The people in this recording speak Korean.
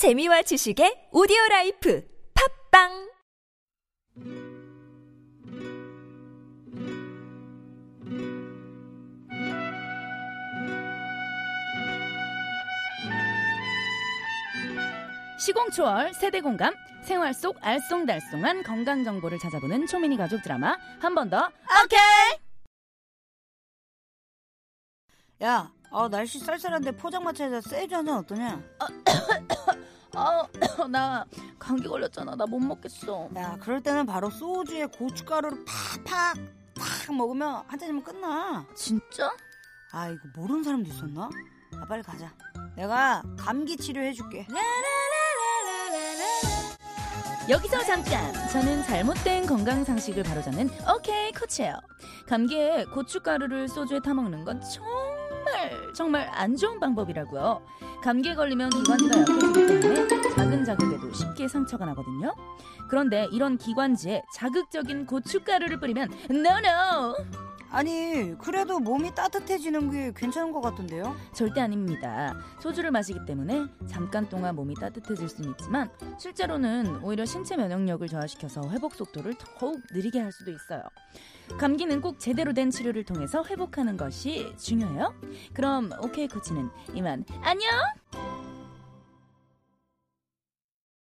재미와 지식의 오디오 life 팟빵! 시공초월 세대 공감 생활 속 알쏭달쏭한 건강 정보를 찾아보는 초미니 가족 드라마 한 번 더 오케이! 야, 아, 날씨 쌀쌀한데 포장마차에서 세주 한잔 어떠냐? 아나 감기 걸렸잖아 나 못 먹겠어 야, 그럴 때는 바로 소주에 고춧가루를 팍팍 팍 먹으면 한 잔이면 끝나. 진짜? 아, 이거 모르는 사람도 있었나? 아, 빨리 가자. 내가 감기 치료해줄게. 여기서 잠깐 저는 잘못된 건강 상식을 바로잡는 오케이 코치예요 감기에 고춧가루를 소주에 타먹는 건 정말 정말 안 좋은 방법이라고요. 감기에 걸리면 기관지가 약해지기 때문에 작은 자극에도 쉽게 상처가 나거든요. 그런데 이런 기관지에 자극적인 고춧가루를 뿌리면 노노 아니, 그래도 몸이 따뜻해지는 게 괜찮은 것 같던데요? 절대 아닙니다. 소주를 마시기 때문에 잠깐 동안 몸이 따뜻해질 수는 있지만 실제로는 오히려 신체 면역력을 저하시켜서 회복 속도를 더욱 느리게 할 수도 있어요. 감기는 꼭 제대로 된 치료를 통해서 회복하는 것이 중요해요. 그럼 오케이 코치는 이만 안녕.